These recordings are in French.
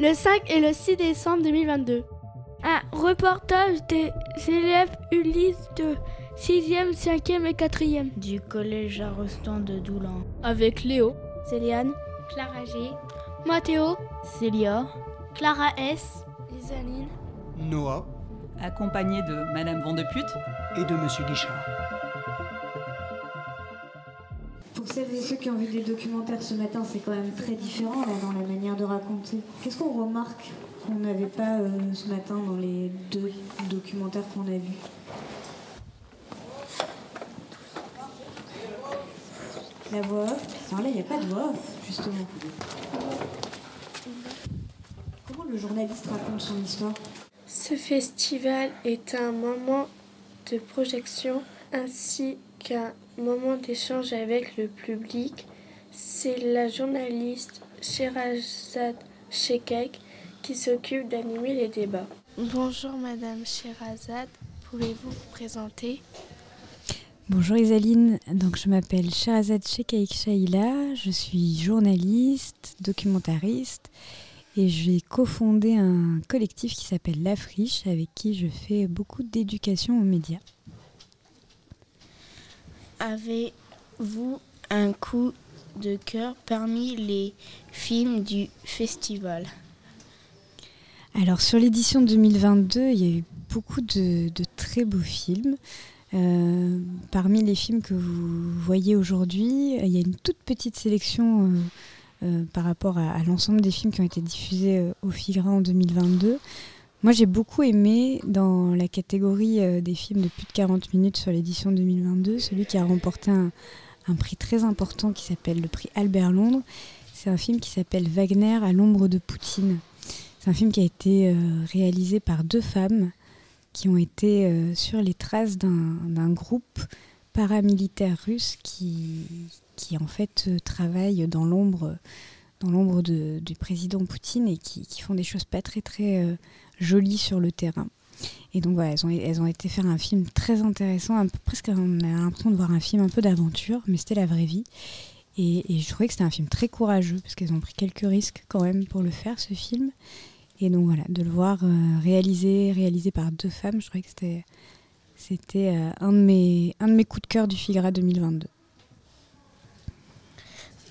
le 5 et le 6 décembre 2022. Un reportage des élèves Ulysse de 6e, 5e et 4e du collège Arostan de Doulan. Avec Léo, Céliane, Clara G, Mathéo, Célia, Clara S, Isaline, Noah, accompagné de Madame Vandeput et de Monsieur Guichard. Pour celles et ceux qui ont vu des documentaires ce matin, c'est quand même très différent dans la manière de raconter. Qu'est-ce qu'on remarque qu'on n'avait pas euh, ce matin dans les deux documentaires qu'on a vus? La voix off? Alors là, il n'y a pas de voix off, justement. Comment le journaliste raconte son histoire? Ce festival est un moment de projection ainsi qu'un moment d'échange avec le public. C'est la journaliste Sherazade Shekek qui s'occupe d'animer les débats. Bonjour Madame Sherazade, pouvez-vous vous présenter? Bonjour Isaline, donc je m'appelle Sherazade Shekaik Shaila, je suis journaliste, documentariste et j'ai cofondé un collectif qui s'appelle La Friche avec qui je fais beaucoup d'éducation aux médias. Avez-vous un coup de cœur parmi les films du festival? Alors sur l'édition 2022, il y a eu beaucoup de, très beaux films. Euh, parmi les films que vous voyez aujourd'hui, il y a une toute petite sélection euh, euh, par rapport à, à l'ensemble des films qui ont été diffusés au Figra en 2022. Moi, j'ai beaucoup aimé dans la catégorie euh, des films de plus de 40 minutes sur l'édition 2022, celui qui a remporté un, prix très important qui s'appelle le prix Albert Londres. C'est un film qui s'appelle Wagner à l'ombre de Poutine. C'est un film qui a été euh, réalisé par deux femmes qui ont été euh, sur les traces d'un groupe paramilitaire russe qui, qui en fait travaille dans l'ombre dans l'ombre du président Poutine et qui, font des choses pas très très euh, jolies sur le terrain. Et donc voilà, elles ont, été faire un film très intéressant, presque on a l'impression de voir un film un peu d'aventure, mais c'était la vraie vie. Et, je trouvais que c'était un film très courageux parce qu'elles ont pris quelques risques quand même pour le faire ce film. Et donc voilà, de le voir euh, réalisé, réalisé par deux femmes, je trouvais que c'était, euh, un, de mes, un de mes coups de cœur du Figra 2022.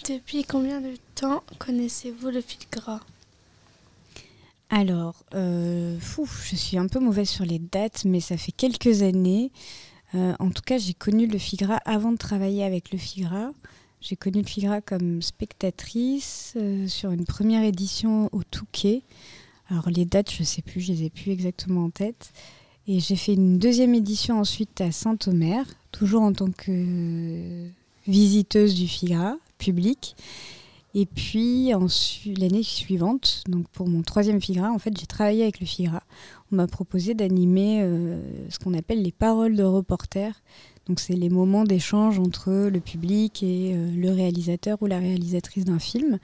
Depuis combien de temps connaissez-vous le Figra Alors, euh, je suis un peu mauvaise sur les dates, mais ça fait quelques années. Euh, en tout cas, j'ai connu le Figra avant de travailler avec le Figra. J'ai connu le Figra comme spectatrice euh, sur une première édition au Touquet. Alors les dates, je ne sais plus, je les ai plus exactement en tête. Et j'ai fait une deuxième édition ensuite à Saint-Omer, toujours en tant que visiteuse du Figra public. Et puis l'année suivante, donc pour mon troisième Figra, en fait, j'ai travaillé avec le Figra. On m'a proposé d'animer euh, ce qu'on appelle les paroles de reporter. Donc c'est les moments d'échange entre le public et euh, le réalisateur ou la réalisatrice d'un film.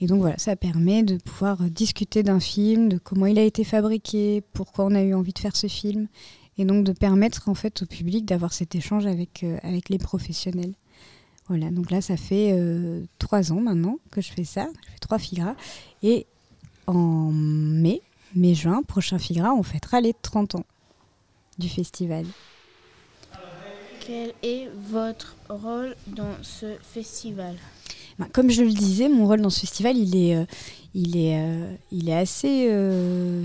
Et donc voilà, ça permet de pouvoir discuter d'un film, de comment il a été fabriqué, pourquoi on a eu envie de faire ce film, et donc de permettre en fait au public d'avoir cet échange avec, euh, avec les professionnels. Voilà, donc là ça fait euh, trois ans maintenant que je fais ça, je fais trois figras, et en mai, mai-juin, prochain figra, on fêtera les 30 ans du festival. Quel est votre rôle dans ce festival? Ben, comme je le disais, mon rôle dans ce festival, il est, euh, il est, euh, il est assez.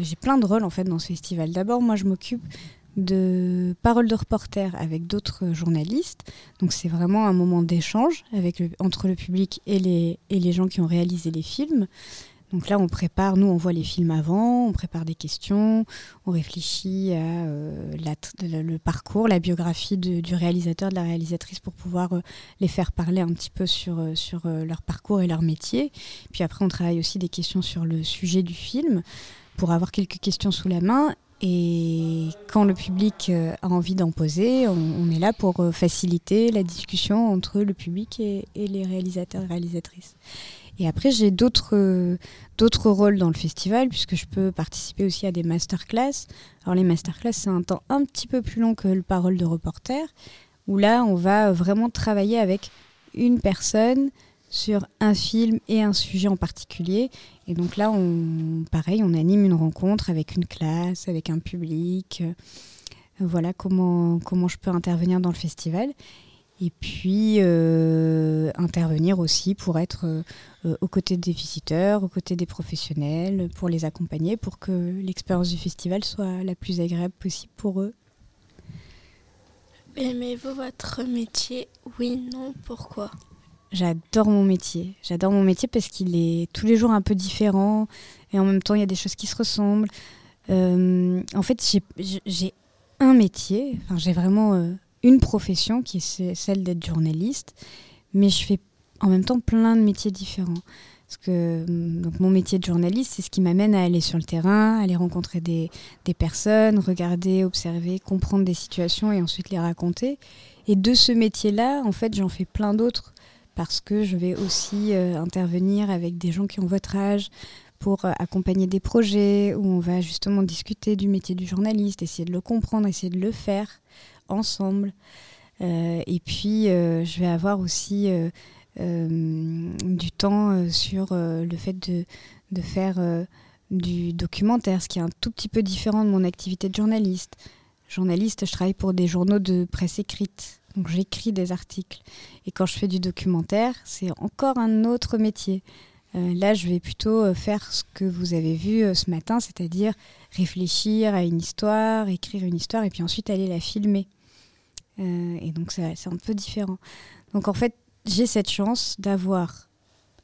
J'ai plein de rôles en fait dans ce festival. D'abord, moi, je m'occupe de paroles de reporter avec d'autres journalistes. Donc, c'est vraiment un moment d'échange avec entre le public et les, et les gens qui ont réalisé les films. Donc là, on prépare, nous, on voit les films avant, on prépare des questions, on réfléchit à euh, la, le parcours, la biographie du réalisateur, de la réalisatrice pour pouvoir euh, les faire parler un petit peu sur, euh, sur leur parcours et leur métier. Puis après, on travaille aussi des questions sur le sujet du film pour avoir quelques questions sous la main. Et quand le public a envie d'en poser, on, est là pour faciliter la discussion entre le public et, et les réalisateurs et réalisatrices. Et après, j'ai d'autres euh, d'autres rôles dans le festival, puisque je peux participer aussi à des masterclass. Alors les masterclass, c'est un temps un petit peu plus long que le parole de reporter, où là, on va vraiment travailler avec une personne sur un film et un sujet en particulier. Et donc là, on, pareil, on anime une rencontre avec une classe, avec un public. Euh, voilà comment, comment je peux intervenir dans le festival. Et puis euh, intervenir aussi pour être euh, aux côtés des visiteurs, aux côtés des professionnels, pour les accompagner, pour que l'expérience du festival soit la plus agréable possible pour eux. Aimez-vous votre métier? Oui, non, pourquoi? J'adore mon métier. J'adore mon métier parce qu'il est tous les jours un peu différent et en même temps il y a des choses qui se ressemblent. Euh, en fait, j'ai un métier, enfin, j'ai vraiment euh, une profession qui est celle d'être journaliste, mais je fais en même temps plein de métiers différents. Hum, donc mon métier de journaliste, c'est ce qui m'amène à aller sur le terrain, aller rencontrer des, personnes, regarder, observer, comprendre des situations et ensuite les raconter. Et de ce métier-là, en fait, j'en fais plein d'autres parce que je vais aussi euh, intervenir avec des gens qui ont votre âge pour euh, accompagner des projets où on va justement discuter du métier du journaliste, essayer de le comprendre, essayer de le faire ensemble. Euh, et puis, je vais avoir aussi du temps sur le fait de, de faire du documentaire, ce qui est un tout petit peu différent de mon activité de journaliste. Journaliste, je travaille pour des journaux de presse écrite. Donc j'écris des articles. Et quand je fais du documentaire, c'est encore un autre métier. Euh, là, je vais plutôt euh, faire ce que vous avez vu euh, ce matin, c'est-à-dire réfléchir à une histoire, écrire une histoire et puis ensuite aller la filmer. et donc c'est un peu différent. Donc en fait, j'ai cette chance d'avoir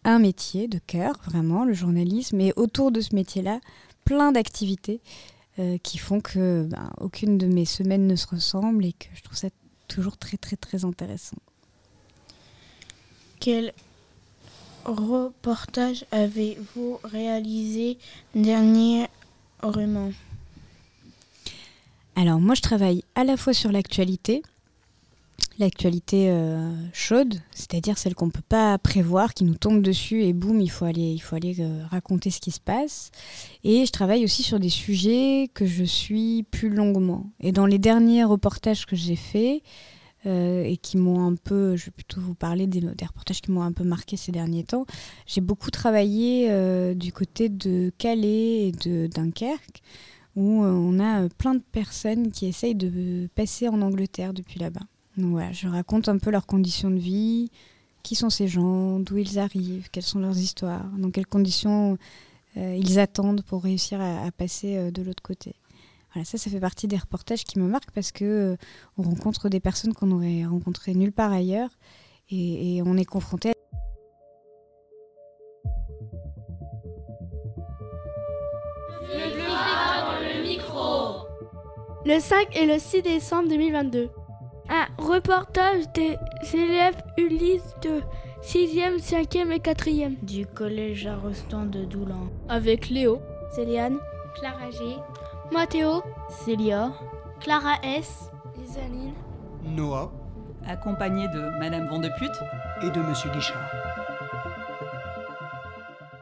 un métier de cœur, vraiment, le journalisme, et autour de ce métier-là, plein d'activités qui font que ben, aucune de mes semaines ne se ressemble et que je trouve ça toujours très très très intéressant. Quel reportage avez-vous réalisé dernièrement Alors moi je travaille à la fois sur l'actualité, l'actualité euh, chaude, c'est-à-dire celle qu'on ne peut pas prévoir, qui nous tombe dessus et boum, il faut aller, il faut aller euh, raconter ce qui se passe. Et je travaille aussi sur des sujets que je suis plus longuement. Et dans les derniers reportages que j'ai faits, euh, et qui m'ont un peu, je vais plutôt vous parler des, des reportages qui m'ont un peu marqué ces derniers temps, j'ai beaucoup travaillé du côté de Calais et de Dunkerque où on a plein de personnes qui essayent de passer en Angleterre depuis là-bas. Voilà, je raconte un peu leurs conditions de vie, qui sont ces gens, d'où ils arrivent, quelles sont leurs histoires, dans quelles conditions euh, ils attendent pour réussir à, passer euh, de l'autre côté. Voilà, ça, ça fait partie des reportages qui me marquent parce que euh, on rencontre des personnes qu'on aurait rencontrées nulle part ailleurs et, on est confronté à Le 5 et le 6 décembre 2022. Reportage des élèves Ulysse de 6e, 5e et 4e du collège Arostan de Doulan. Avec Léo, Céliane, Clara G, Mathéo, Célia, Clara S, Isaline, Noah. Accompagné de Madame Vandeput et de Monsieur Guichard.